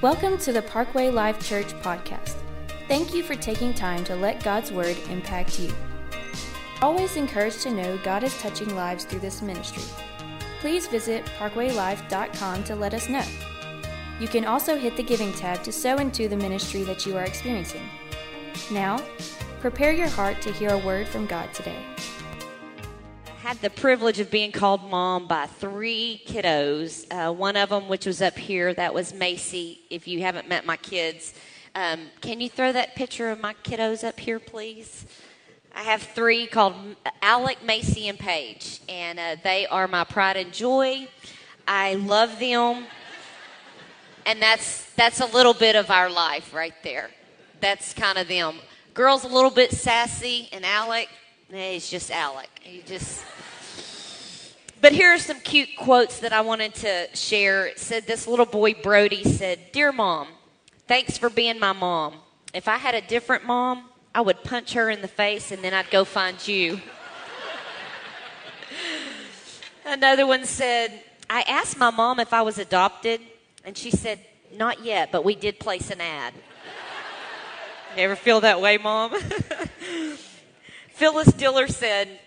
Welcome to the Parkway Life Church podcast. Thank you for taking time to let God's Word impact you. Always encouraged to know God is touching lives through this ministry. Please visit parkwaylife.com to let us know. You can also hit the giving tab to sow into the ministry that you are experiencing. Now, prepare your heart to hear a word from God today had the privilege of being called mom by three kiddos. Uh, one of them, which was up here, that was Macy. If you haven't met my kids, um, can you throw that picture of my kiddos up here, please? I have three called Alec, Macy, and Paige, and uh, they are my pride and joy. I love them, and that's that's a little bit of our life right there. That's kind of them. Girls a little bit sassy, and Alec, he's just Alec. He just but here are some cute quotes that I wanted to share. It said this little boy, Brody, said, Dear mom, thanks for being my mom. If I had a different mom, I would punch her in the face and then I'd go find you. Another one said, I asked my mom if I was adopted, and she said, Not yet, but we did place an ad. You ever feel that way, mom? Phyllis Diller said,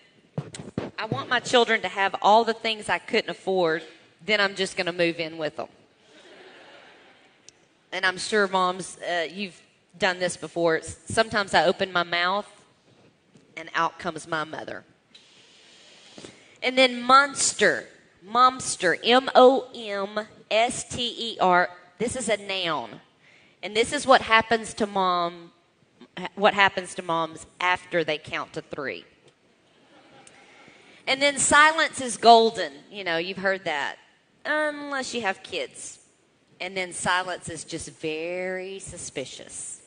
I want my children to have all the things I couldn't afford, then I'm just going to move in with them. And I'm sure, moms, uh, you've done this before. Sometimes I open my mouth and out comes my mother. And then monster, momster, M O M S T E R. This is a noun. And this is what happens to mom what happens to moms after they count to 3. And then silence is golden. You know, you've heard that. Unless you have kids. And then silence is just very suspicious.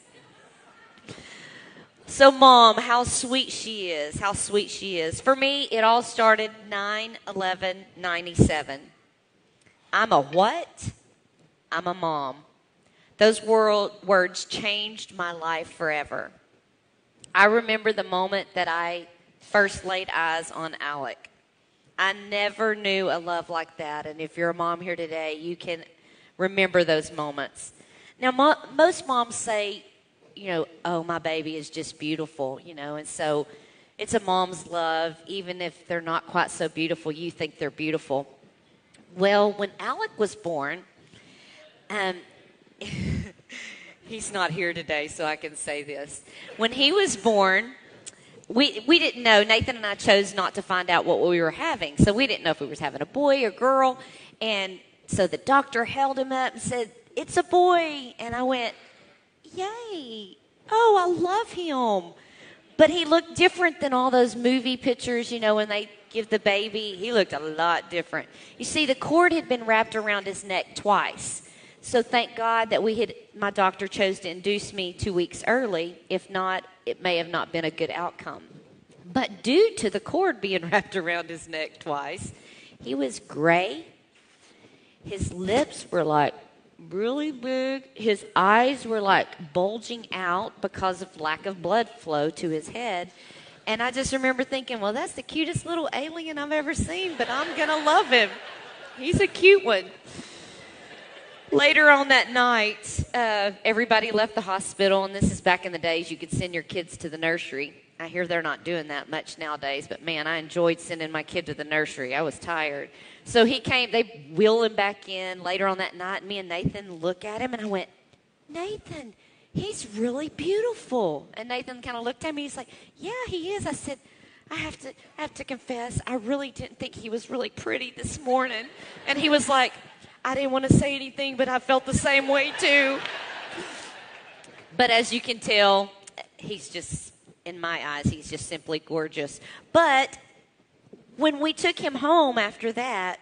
So, mom, how sweet she is. How sweet she is. For me, it all started 9 11 97. I'm a what? I'm a mom. Those world, words changed my life forever. I remember the moment that I first laid eyes on Alec. I never knew a love like that. And if you're a mom here today, you can remember those moments. Now, mo- most moms say, you know, oh, my baby is just beautiful, you know, and so it's a mom's love. Even if they're not quite so beautiful, you think they're beautiful. Well, when Alec was born, um, he's not here today, so I can say this. When he was born, we we didn't know. Nathan and I chose not to find out what we were having, so we didn't know if we was having a boy or girl. And so the doctor held him up and said, "It's a boy," and I went, "Yay! Oh, I love him." But he looked different than all those movie pictures, you know, when they give the baby. He looked a lot different. You see, the cord had been wrapped around his neck twice. So thank God that we had, my doctor chose to induce me two weeks early. If not, it may have not been a good outcome. But due to the cord being wrapped around his neck twice, he was gray. His lips were like really big. His eyes were like bulging out because of lack of blood flow to his head. And I just remember thinking, well, that's the cutest little alien I've ever seen, but I'm going to love him. He's a cute one. Later on that night, uh, everybody left the hospital, and this is back in the days you could send your kids to the nursery. I hear they're not doing that much nowadays, but man, I enjoyed sending my kid to the nursery. I was tired. So he came, they wheel him back in later on that night. Me and Nathan look at him, and I went, Nathan, he's really beautiful. And Nathan kind of looked at me. He's like, Yeah, he is. I said, I have to I have to confess, I really didn't think he was really pretty this morning. And he was like, I didn't want to say anything, but I felt the same way too. But as you can tell, he's just, in my eyes, he's just simply gorgeous. But when we took him home after that,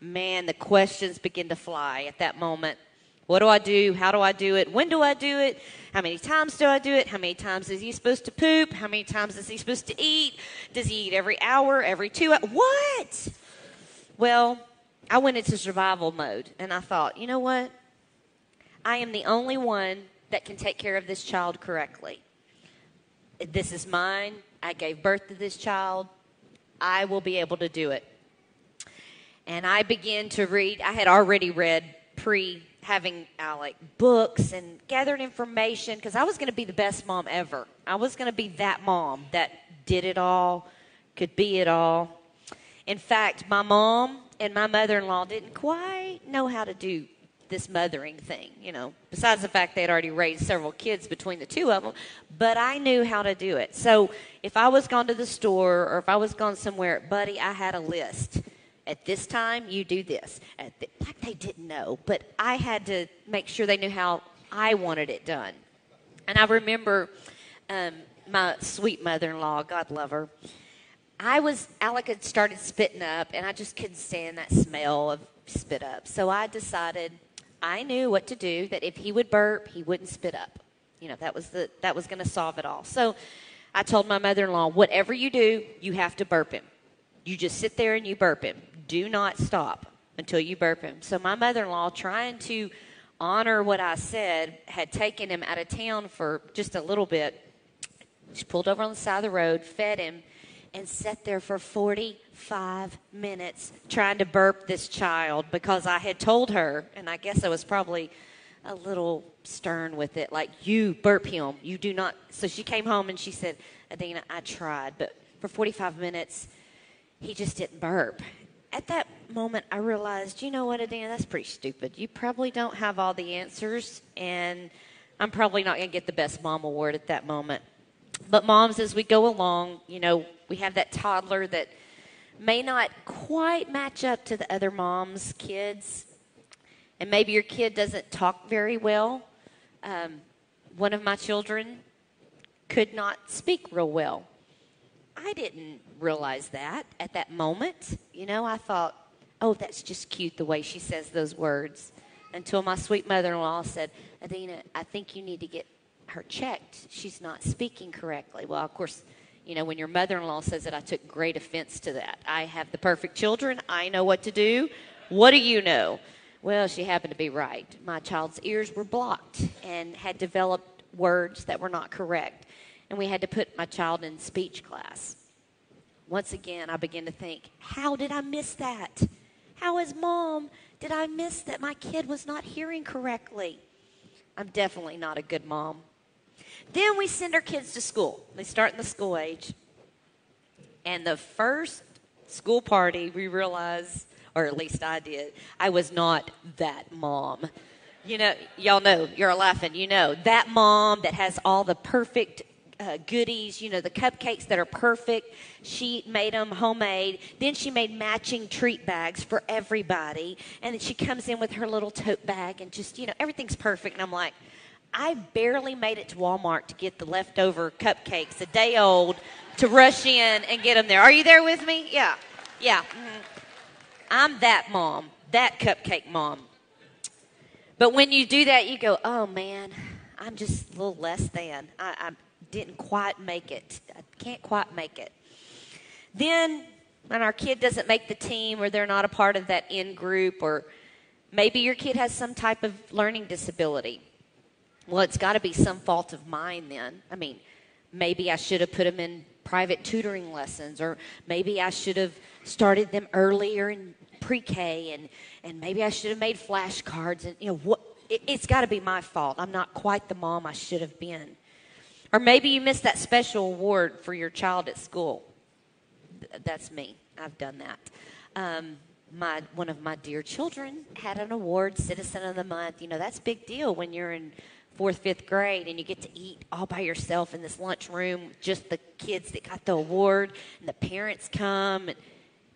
man, the questions begin to fly at that moment. What do I do? How do I do it? When do I do it? How many times do I do it? How many times is he supposed to poop? How many times is he supposed to eat? Does he eat every hour, every two hours? What? Well, I went into survival mode and I thought, you know what? I am the only one that can take care of this child correctly. This is mine. I gave birth to this child. I will be able to do it. And I began to read. I had already read pre having uh, like books and gathered information because I was going to be the best mom ever. I was going to be that mom that did it all, could be it all. In fact, my mom and my mother in law didn't quite know how to do this mothering thing, you know, besides the fact they had already raised several kids between the two of them, but I knew how to do it. So if I was gone to the store or if I was gone somewhere, buddy, I had a list. At this time, you do this. The, like they didn't know, but I had to make sure they knew how I wanted it done. And I remember um, my sweet mother in law, God love her. I was, Alec had started spitting up, and I just couldn't stand that smell of spit up. So I decided I knew what to do, that if he would burp, he wouldn't spit up. You know, that was, the, that was going to solve it all. So I told my mother in law, whatever you do, you have to burp him. You just sit there and you burp him. Do not stop until you burp him. So my mother in law, trying to honor what I said, had taken him out of town for just a little bit. She pulled over on the side of the road, fed him, and sat there for 45 minutes trying to burp this child because I had told her, and I guess I was probably a little stern with it, like, you burp him. You do not. So she came home and she said, Adina, I tried, but for 45 minutes, he just didn't burp. At that moment, I realized, you know what, Adina, that's pretty stupid. You probably don't have all the answers, and I'm probably not going to get the best mom award at that moment. But moms, as we go along, you know, we have that toddler that may not quite match up to the other mom's kids. And maybe your kid doesn't talk very well. Um, one of my children could not speak real well. I didn't realize that at that moment. You know, I thought, oh, that's just cute the way she says those words. Until my sweet mother in law said, Adina, I think you need to get her checked. She's not speaking correctly. Well, of course, you know, when your mother in law says it, I took great offense to that. I have the perfect children. I know what to do. What do you know? Well, she happened to be right. My child's ears were blocked and had developed words that were not correct. And we had to put my child in speech class. Once again, I began to think, how did I miss that? How, as mom, did I miss that my kid was not hearing correctly? I'm definitely not a good mom. Then we send our kids to school. They start in the school age. And the first school party, we realize, or at least I did, I was not that mom. You know, y'all know, you're laughing, you know, that mom that has all the perfect uh, goodies, you know, the cupcakes that are perfect. She made them homemade. Then she made matching treat bags for everybody. And then she comes in with her little tote bag and just, you know, everything's perfect. And I'm like, I barely made it to Walmart to get the leftover cupcakes, a day old, to rush in and get them there. Are you there with me? Yeah. Yeah. Mm-hmm. I'm that mom, that cupcake mom. But when you do that, you go, oh man, I'm just a little less than. I, I didn't quite make it. I can't quite make it. Then, when our kid doesn't make the team or they're not a part of that in group, or maybe your kid has some type of learning disability well, it's got to be some fault of mine then. I mean, maybe I should have put them in private tutoring lessons, or maybe I should have started them earlier in pre-K, and and maybe I should have made flashcards, and you know what? It, it's got to be my fault. I'm not quite the mom I should have been. Or maybe you missed that special award for your child at school. That's me. I've done that. Um, my one of my dear children had an award, Citizen of the Month. You know that's big deal when you're in fourth, fifth grade, and you get to eat all by yourself in this lunchroom, just the kids that got the award, and the parents come. And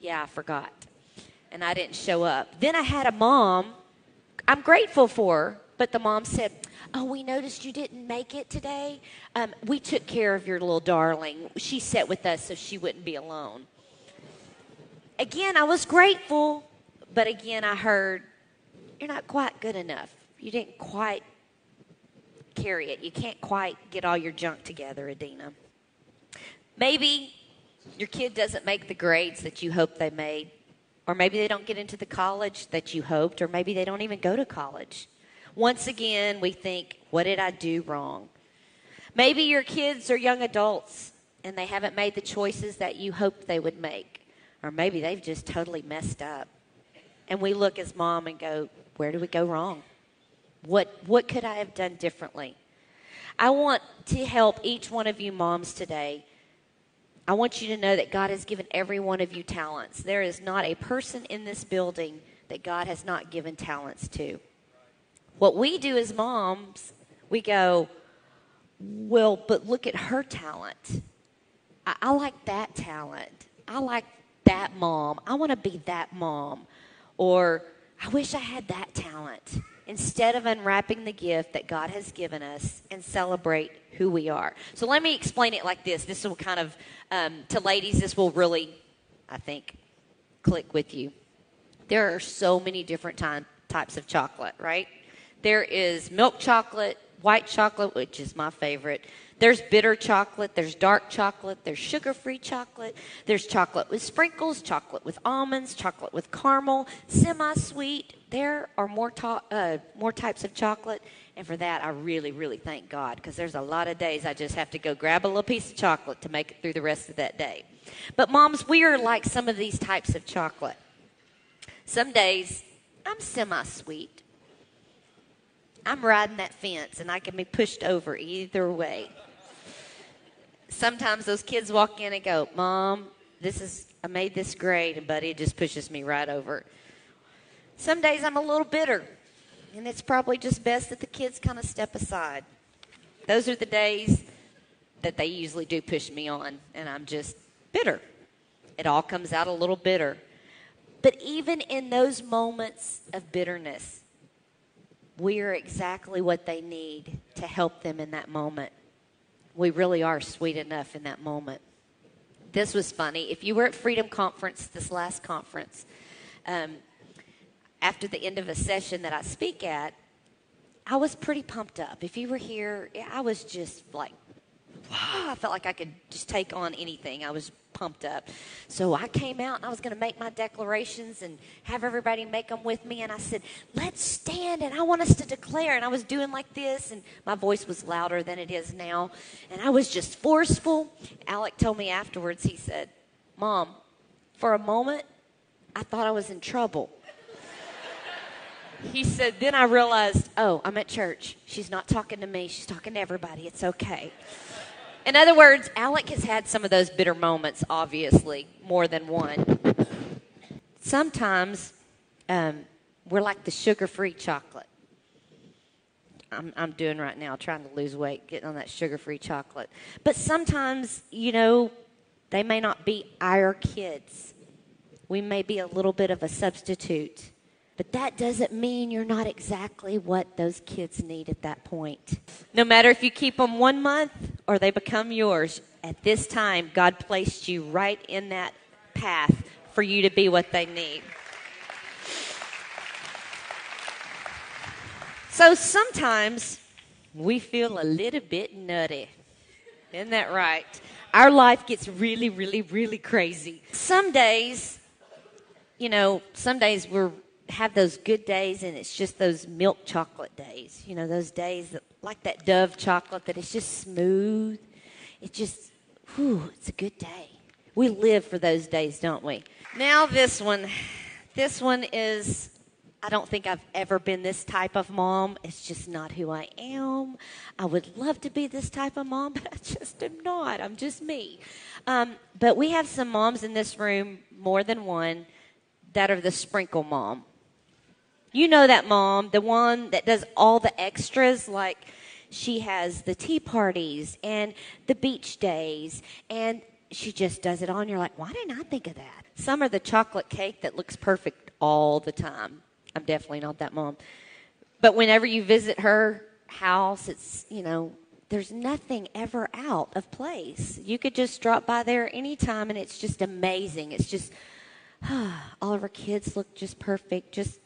yeah, I forgot. And I didn't show up. Then I had a mom. I'm grateful for her, but the mom said, Oh, we noticed you didn't make it today. Um, we took care of your little darling. She sat with us so she wouldn't be alone. Again, I was grateful, but again, I heard, You're not quite good enough. You didn't quite carry it. You can't quite get all your junk together, Adina. Maybe your kid doesn't make the grades that you hoped they made, or maybe they don't get into the college that you hoped, or maybe they don't even go to college. Once again, we think, what did I do wrong? Maybe your kids are young adults and they haven't made the choices that you hoped they would make, or maybe they've just totally messed up. And we look as mom and go, where do we go wrong? What, what could I have done differently? I want to help each one of you moms today. I want you to know that God has given every one of you talents. There is not a person in this building that God has not given talents to. What we do as moms, we go, well, but look at her talent. I, I like that talent. I like that mom. I want to be that mom. Or I wish I had that talent. Instead of unwrapping the gift that God has given us and celebrate who we are. So let me explain it like this. This will kind of, um, to ladies, this will really, I think, click with you. There are so many different types of chocolate, right? There is milk chocolate, white chocolate, which is my favorite. There's bitter chocolate, there's dark chocolate, there's sugar free chocolate, there's chocolate with sprinkles, chocolate with almonds, chocolate with caramel, semi sweet. There are more, to- uh, more types of chocolate, and for that, I really, really thank God because there's a lot of days I just have to go grab a little piece of chocolate to make it through the rest of that day. But, moms, we are like some of these types of chocolate. Some days I'm semi sweet. I'm riding that fence and I can be pushed over either way. Sometimes those kids walk in and go, Mom, this is, I made this grade, and Buddy just pushes me right over. Some days I'm a little bitter, and it's probably just best that the kids kind of step aside. Those are the days that they usually do push me on, and I'm just bitter. It all comes out a little bitter. But even in those moments of bitterness, we are exactly what they need to help them in that moment. We really are sweet enough in that moment. This was funny. If you were at Freedom Conference, this last conference, um, after the end of a session that I speak at, I was pretty pumped up. If you were here, I was just like, wow, I felt like I could just take on anything. I was pumped up. So I came out and I was going to make my declarations and have everybody make them with me. And I said, let's stand and I want us to declare. And I was doing like this, and my voice was louder than it is now. And I was just forceful. Alec told me afterwards, he said, Mom, for a moment, I thought I was in trouble. He said, then I realized, oh, I'm at church. She's not talking to me. She's talking to everybody. It's okay. In other words, Alec has had some of those bitter moments, obviously, more than one. Sometimes um, we're like the sugar free chocolate. I'm, I'm doing right now, trying to lose weight, getting on that sugar free chocolate. But sometimes, you know, they may not be our kids. We may be a little bit of a substitute. But that doesn't mean you're not exactly what those kids need at that point. No matter if you keep them one month or they become yours, at this time, God placed you right in that path for you to be what they need. So sometimes we feel a little bit nutty. Isn't that right? Our life gets really, really, really crazy. Some days, you know, some days we're have those good days and it's just those milk chocolate days. You know, those days that like that Dove chocolate that is just smooth. It just whew, it's a good day. We live for those days, don't we? Now this one. This one is I don't think I've ever been this type of mom. It's just not who I am. I would love to be this type of mom, but I just am not. I'm just me. Um, but we have some moms in this room, more than one, that are the sprinkle mom. You know that mom, the one that does all the extras, like she has the tea parties and the beach days, and she just does it all. And you're like, why didn't I think of that? Some are the chocolate cake that looks perfect all the time. I'm definitely not that mom. But whenever you visit her house, it's, you know, there's nothing ever out of place. You could just drop by there anytime, and it's just amazing. It's just, all of her kids look just perfect, just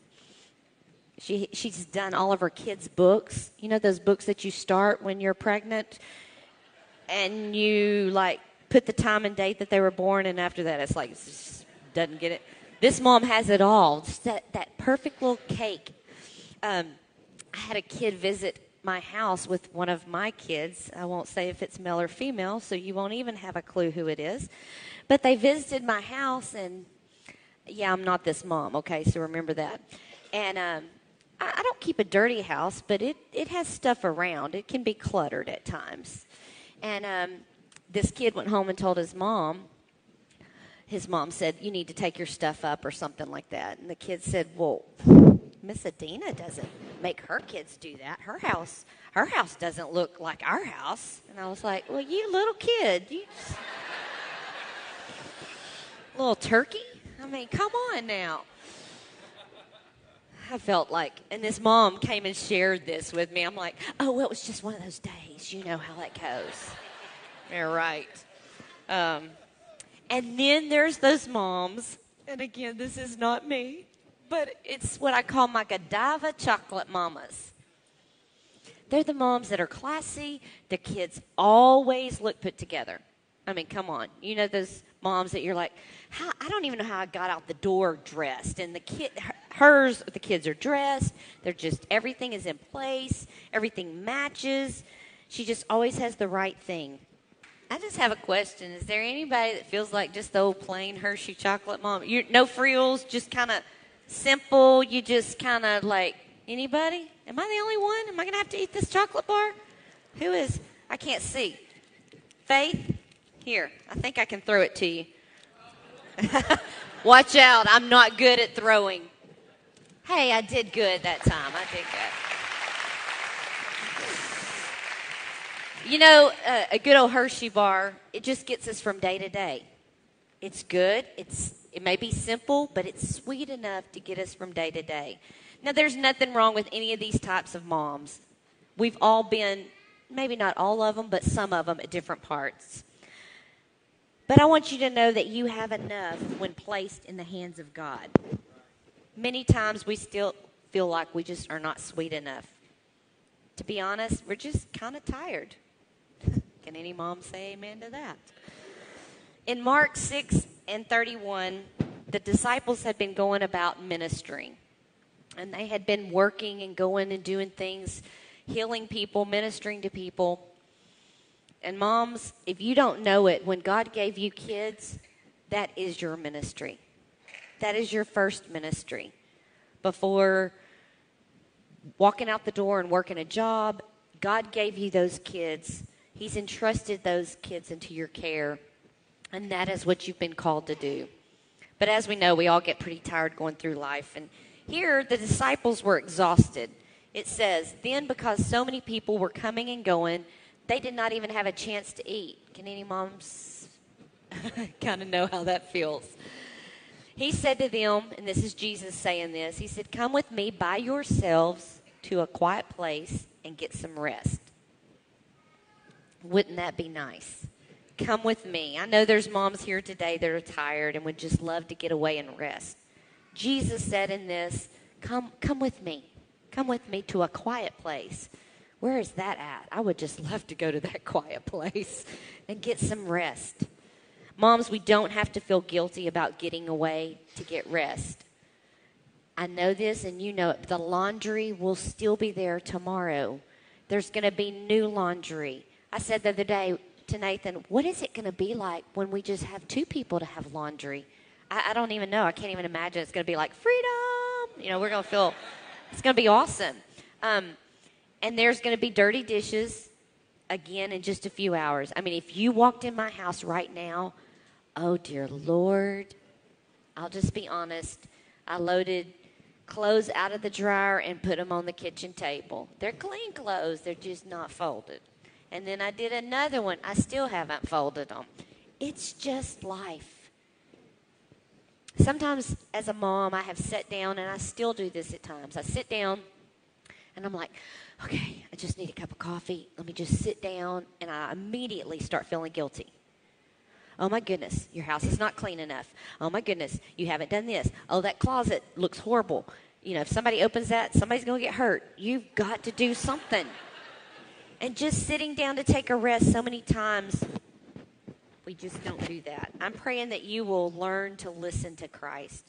she, she's done all of her kids' books. You know those books that you start when you're pregnant, and you like put the time and date that they were born, and after that, it's like it doesn't get it. This mom has it all. Just that that perfect little cake. Um, I had a kid visit my house with one of my kids. I won't say if it's male or female, so you won't even have a clue who it is. But they visited my house, and yeah, I'm not this mom. Okay, so remember that. And um, I, I don't keep a dirty house, but it, it has stuff around. It can be cluttered at times. And um, this kid went home and told his mom, his mom said, You need to take your stuff up or something like that. And the kid said, Well, Miss Adina doesn't make her kids do that. Her house, her house doesn't look like our house. And I was like, Well, you little kid, you little turkey. I mean, come on now. I felt like, and this mom came and shared this with me. I'm like, oh, well, it was just one of those days. You know how that goes. You're right. Um, and then there's those moms, and again, this is not me, but it's what I call my Godiva chocolate mamas. They're the moms that are classy. The kids always look put together. I mean, come on. You know those moms that you're like, I don't even know how I got out the door dressed. And the kid, hers, the kids are dressed. They're just, everything is in place. Everything matches. She just always has the right thing. I just have a question. Is there anybody that feels like just the old plain Hershey chocolate mom? You no frills, just kind of simple. You just kind of like anybody? Am I the only one? Am I going to have to eat this chocolate bar? Who is? I can't see. Faith? Here, I think I can throw it to you. Watch out, I'm not good at throwing. Hey, I did good that time. I did good. You know, uh, a good old Hershey bar, it just gets us from day to day. It's good. It's it may be simple, but it's sweet enough to get us from day to day. Now, there's nothing wrong with any of these types of moms. We've all been, maybe not all of them, but some of them at different parts. But I want you to know that you have enough when placed in the hands of God. Many times we still feel like we just are not sweet enough. To be honest, we're just kind of tired. Can any mom say amen to that? In Mark 6 and 31, the disciples had been going about ministering. And they had been working and going and doing things, healing people, ministering to people. And moms, if you don't know it, when God gave you kids, that is your ministry. That is your first ministry. Before walking out the door and working a job, God gave you those kids. He's entrusted those kids into your care. And that is what you've been called to do. But as we know, we all get pretty tired going through life. And here, the disciples were exhausted. It says, Then, because so many people were coming and going, they did not even have a chance to eat. Can any moms kind of know how that feels? He said to them, and this is Jesus saying this, he said, Come with me by yourselves to a quiet place and get some rest. Wouldn't that be nice? Come with me. I know there's moms here today that are tired and would just love to get away and rest. Jesus said in this, Come, come with me. Come with me to a quiet place where is that at? I would just love to go to that quiet place and get some rest. Moms, we don't have to feel guilty about getting away to get rest. I know this and you know it. The laundry will still be there tomorrow. There's going to be new laundry. I said the other day to Nathan, what is it going to be like when we just have two people to have laundry? I, I don't even know. I can't even imagine. It's going to be like freedom. You know, we're going to feel, it's going to be awesome. Um, and there's going to be dirty dishes again in just a few hours. I mean, if you walked in my house right now, oh dear Lord, I'll just be honest. I loaded clothes out of the dryer and put them on the kitchen table. They're clean clothes, they're just not folded. And then I did another one. I still haven't folded them. It's just life. Sometimes, as a mom, I have sat down, and I still do this at times. I sit down and I'm like, okay, I just need a cup of coffee. Let me just sit down. And I immediately start feeling guilty. Oh my goodness, your house is not clean enough. Oh my goodness, you haven't done this. Oh, that closet looks horrible. You know, if somebody opens that, somebody's going to get hurt. You've got to do something. And just sitting down to take a rest so many times, we just don't do that. I'm praying that you will learn to listen to Christ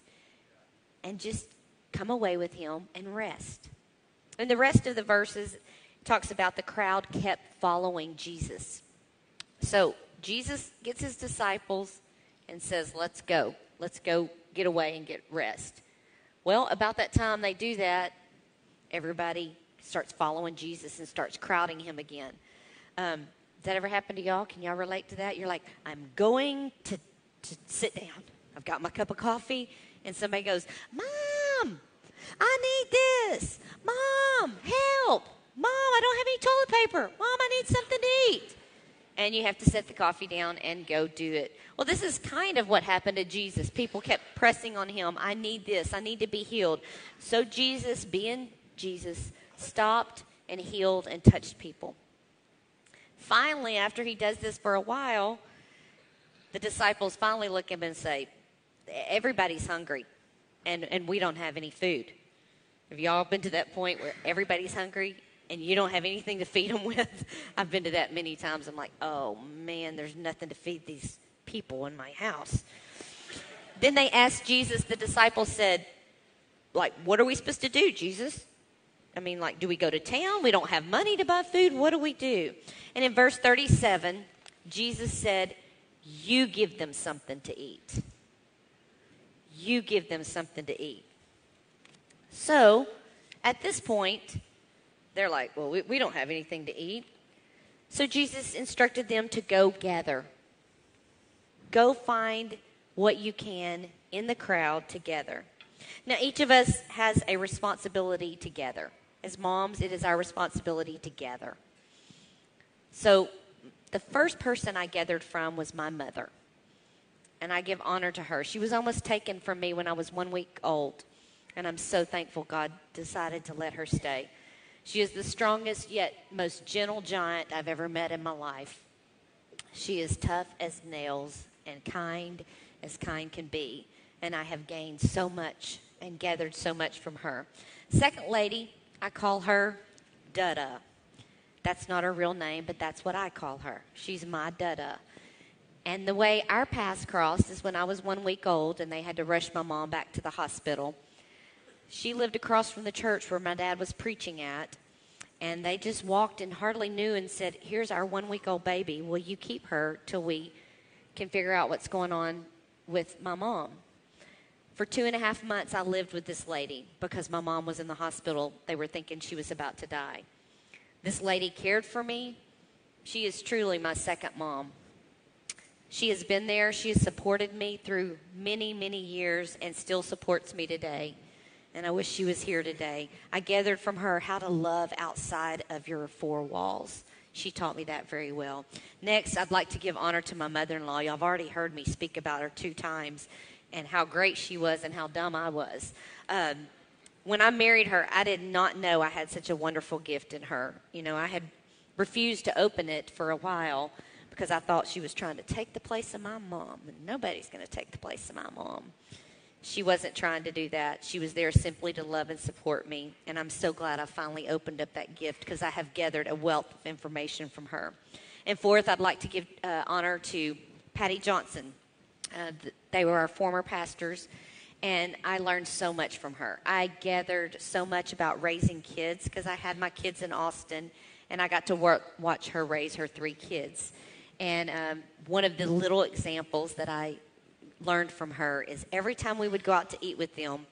and just come away with Him and rest. And the rest of the verses talks about the crowd kept following Jesus. So Jesus gets his disciples and says, Let's go. Let's go get away and get rest. Well, about that time they do that, everybody starts following Jesus and starts crowding him again. Um, does that ever happen to y'all? Can y'all relate to that? You're like, I'm going to, to sit down. I've got my cup of coffee, and somebody goes, Mom, I need this. Mom, help. Mom, I don't have any toilet paper. Mom, I need something to eat. And you have to set the coffee down and go do it. Well, this is kind of what happened to Jesus. People kept pressing on him, I need this. I need to be healed. So Jesus, being Jesus, stopped and healed and touched people. Finally, after he does this for a while, the disciples finally look at him and say, Everybody's hungry, and, and we don't have any food. Have y'all been to that point where everybody's hungry and you don't have anything to feed them with? I've been to that many times. I'm like, oh man, there's nothing to feed these people in my house. Then they asked Jesus, the disciples said, like, what are we supposed to do, Jesus? I mean, like, do we go to town? We don't have money to buy food. What do we do? And in verse 37, Jesus said, You give them something to eat. You give them something to eat. So, at this point, they're like, Well, we, we don't have anything to eat. So, Jesus instructed them to go gather. Go find what you can in the crowd together. Now, each of us has a responsibility together. As moms, it is our responsibility together. So, the first person I gathered from was my mother. And I give honor to her. She was almost taken from me when I was one week old. And I'm so thankful God decided to let her stay. She is the strongest yet most gentle giant I've ever met in my life. She is tough as nails and kind as kind can be. And I have gained so much and gathered so much from her. Second lady, I call her Dada. That's not her real name, but that's what I call her. She's my Dada. And the way our paths crossed is when I was one week old and they had to rush my mom back to the hospital. She lived across from the church where my dad was preaching at. And they just walked and hardly knew and said, Here's our one week old baby. Will you keep her till we can figure out what's going on with my mom? For two and a half months, I lived with this lady because my mom was in the hospital. They were thinking she was about to die. This lady cared for me. She is truly my second mom. She has been there. She has supported me through many, many years and still supports me today. And I wish she was here today. I gathered from her how to love outside of your four walls. She taught me that very well. Next, I'd like to give honor to my mother in law. Y'all have already heard me speak about her two times and how great she was and how dumb I was. Um, when I married her, I did not know I had such a wonderful gift in her. You know, I had refused to open it for a while because I thought she was trying to take the place of my mom, and nobody's going to take the place of my mom. She wasn't trying to do that. She was there simply to love and support me, and I'm so glad I finally opened up that gift because I have gathered a wealth of information from her. And fourth, I'd like to give uh, honor to Patty Johnson. Uh, they were our former pastors, and I learned so much from her. I gathered so much about raising kids because I had my kids in Austin, and I got to work, watch her raise her three kids. And um, one of the little examples that I learned from her is every time we would go out to eat with them,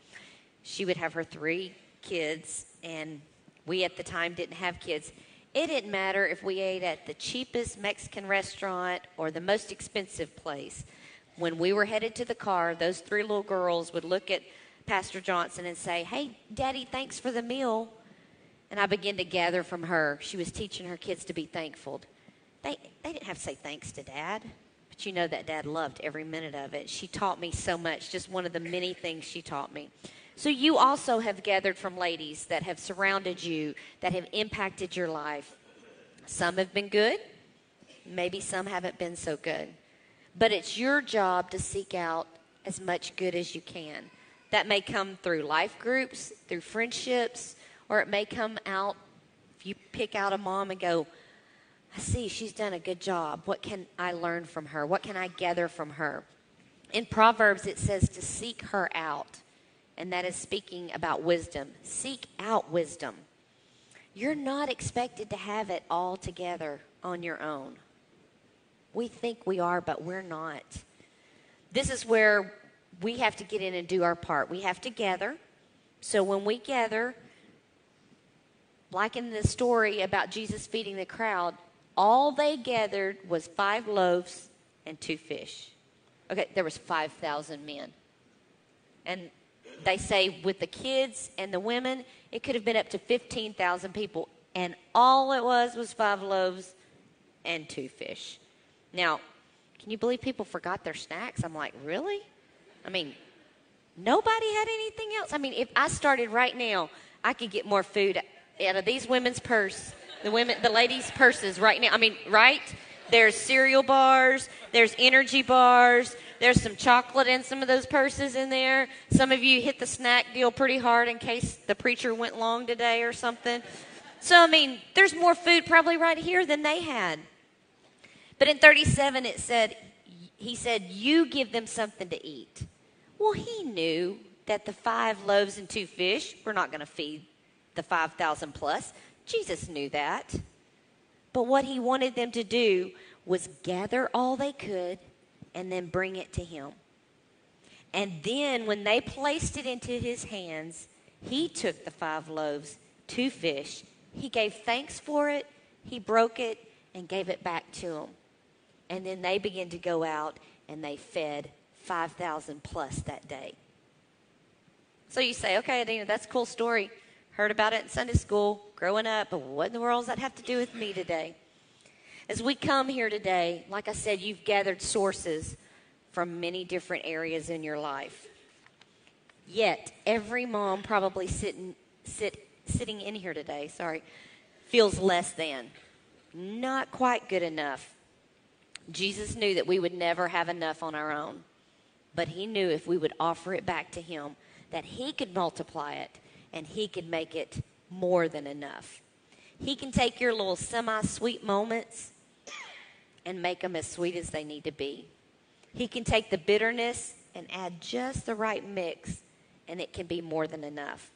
she would have her three kids, and we at the time didn't have kids. It didn't matter if we ate at the cheapest Mexican restaurant or the most expensive place when we were headed to the car, those three little girls would look at Pastor Johnson and say, Hey, Daddy, thanks for the meal. And I began to gather from her. She was teaching her kids to be thankful. They, they didn't have to say thanks to Dad, you know that Dad loved every minute of it. She taught me so much, just one of the many things she taught me. So you also have gathered from ladies that have surrounded you, that have impacted your life. Some have been good, maybe some haven't been so good. But it's your job to seek out as much good as you can. That may come through life groups, through friendships, or it may come out if you pick out a mom and go, I see she's done a good job. What can I learn from her? What can I gather from her? In Proverbs, it says to seek her out, and that is speaking about wisdom. Seek out wisdom. You're not expected to have it all together on your own. We think we are, but we're not. This is where we have to get in and do our part. We have to gather. So when we gather, like in the story about Jesus feeding the crowd, all they gathered was five loaves and two fish. Okay, there was 5,000 men. And they say with the kids and the women, it could have been up to 15,000 people. And all it was was five loaves and two fish. Now, can you believe people forgot their snacks? I'm like, really? I mean, nobody had anything else. I mean, if I started right now, I could get more food out of these women's purse, the women, the ladies' purses right now. I mean, right? There's cereal bars, there's energy bars, there's some chocolate in some of those purses in there. Some of you hit the snack deal pretty hard in case the preacher went long today or something. So, I mean, there's more food probably right here than they had. But in 37, it said, he said, You give them something to eat. Well, he knew that the five loaves and two fish were not going to feed the 5,000 plus. Jesus knew that. But what he wanted them to do was gather all they could and then bring it to him. And then when they placed it into his hands, he took the five loaves, two fish, he gave thanks for it, he broke it, and gave it back to them. And then they began to go out and they fed 5,000 plus that day. So you say, okay, Adina, that's a cool story. Heard about it in Sunday school growing up, but what in the world does that have to do with me today? As we come here today, like I said, you've gathered sources from many different areas in your life. Yet, every mom probably sitting, sit, sitting in here today, sorry, feels less than. Not quite good enough. Jesus knew that we would never have enough on our own, but he knew if we would offer it back to him, that he could multiply it and he can make it more than enough. He can take your little semi sweet moments and make them as sweet as they need to be. He can take the bitterness and add just the right mix, and it can be more than enough.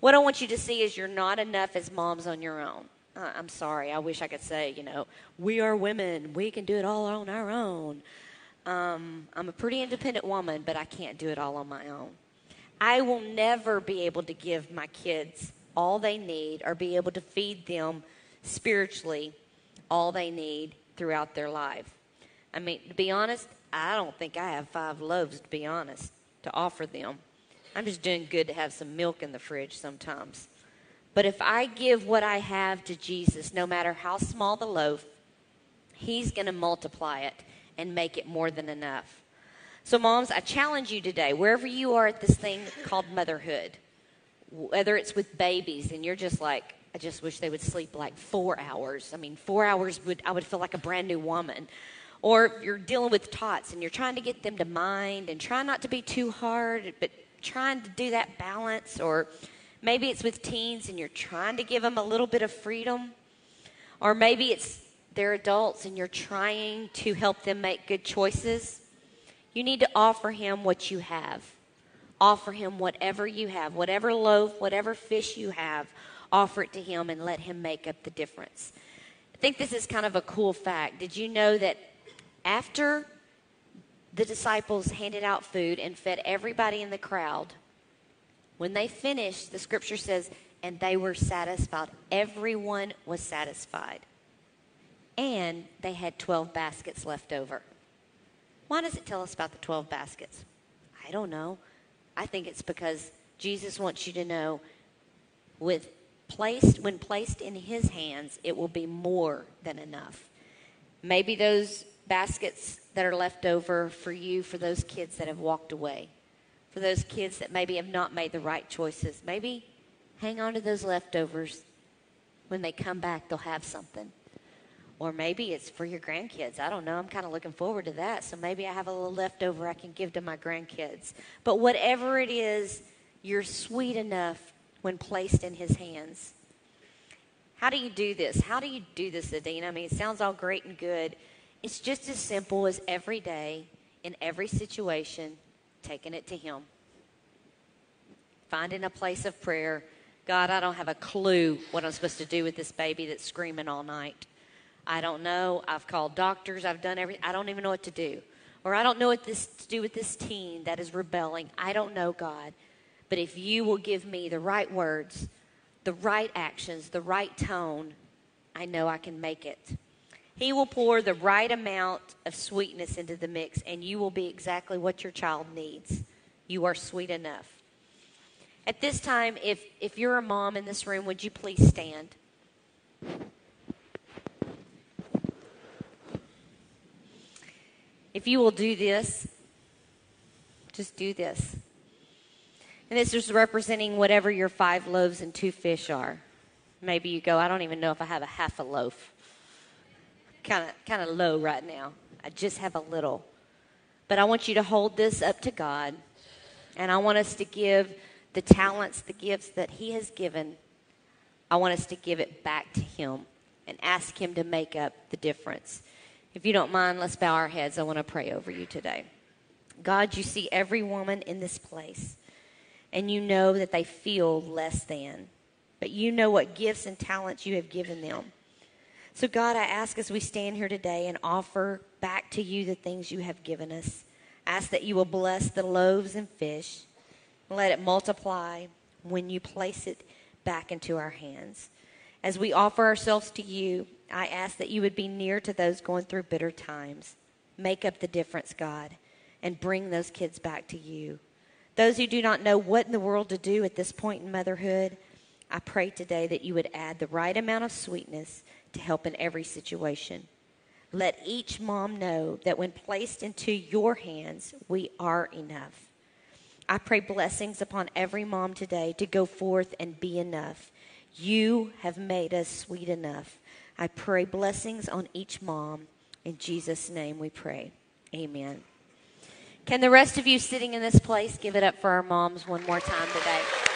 What I want you to see is you're not enough as moms on your own. I'm sorry. I wish I could say, you know, we are women. We can do it all on our own. Um, I'm a pretty independent woman, but I can't do it all on my own. I will never be able to give my kids all they need or be able to feed them spiritually all they need throughout their life. I mean, to be honest, I don't think I have five loaves, to be honest, to offer them. I'm just doing good to have some milk in the fridge sometimes. But if I give what I have to Jesus, no matter how small the loaf, He's going to multiply it and make it more than enough. So, moms, I challenge you today, wherever you are at this thing called motherhood, whether it's with babies and you're just like, I just wish they would sleep like four hours. I mean, four hours would, I would feel like a brand new woman. Or you're dealing with tots and you're trying to get them to mind and try not to be too hard, but trying to do that balance. Or maybe it's with teens and you're trying to give them a little bit of freedom. Or maybe it's they're adults and you're trying to help them make good choices. You need to offer him what you have. Offer him whatever you have, whatever loaf, whatever fish you have, offer it to him and let him make up the difference. I think this is kind of a cool fact. Did you know that after the disciples handed out food and fed everybody in the crowd, when they finished, the scripture says, and they were satisfied. Everyone was satisfied. And they had 12 baskets left over. Why does it tell us about the 12 baskets? I don't know. I think it's because Jesus wants you to know with placed when placed in his hands, it will be more than enough. Maybe those baskets that are left over for you for those kids that have walked away. For those kids that maybe have not made the right choices. Maybe hang on to those leftovers. When they come back, they'll have something. Or maybe it's for your grandkids. I don't know. I'm kind of looking forward to that. So maybe I have a little leftover I can give to my grandkids. But whatever it is, you're sweet enough when placed in his hands. How do you do this? How do you do this, Adina? I mean, it sounds all great and good. It's just as simple as every day, in every situation, taking it to him. Finding a place of prayer. God, I don't have a clue what I'm supposed to do with this baby that's screaming all night. I don't know. I've called doctors. I've done everything. I don't even know what to do. Or I don't know what this to do with this teen that is rebelling. I don't know, God. But if you will give me the right words, the right actions, the right tone, I know I can make it. He will pour the right amount of sweetness into the mix, and you will be exactly what your child needs. You are sweet enough. At this time, if, if you're a mom in this room, would you please stand? If you will do this, just do this. And this is representing whatever your five loaves and two fish are. Maybe you go, I don't even know if I have a half a loaf. Kind of kind of low right now. I just have a little. But I want you to hold this up to God. And I want us to give the talents, the gifts that he has given. I want us to give it back to him and ask him to make up the difference. If you don't mind, let's bow our heads. I want to pray over you today. God, you see every woman in this place, and you know that they feel less than, but you know what gifts and talents you have given them. So, God, I ask as we stand here today and offer back to you the things you have given us, ask that you will bless the loaves and fish, let it multiply when you place it back into our hands. As we offer ourselves to you, I ask that you would be near to those going through bitter times. Make up the difference, God, and bring those kids back to you. Those who do not know what in the world to do at this point in motherhood, I pray today that you would add the right amount of sweetness to help in every situation. Let each mom know that when placed into your hands, we are enough. I pray blessings upon every mom today to go forth and be enough. You have made us sweet enough. I pray blessings on each mom. In Jesus' name we pray. Amen. Can the rest of you sitting in this place give it up for our moms one more time today?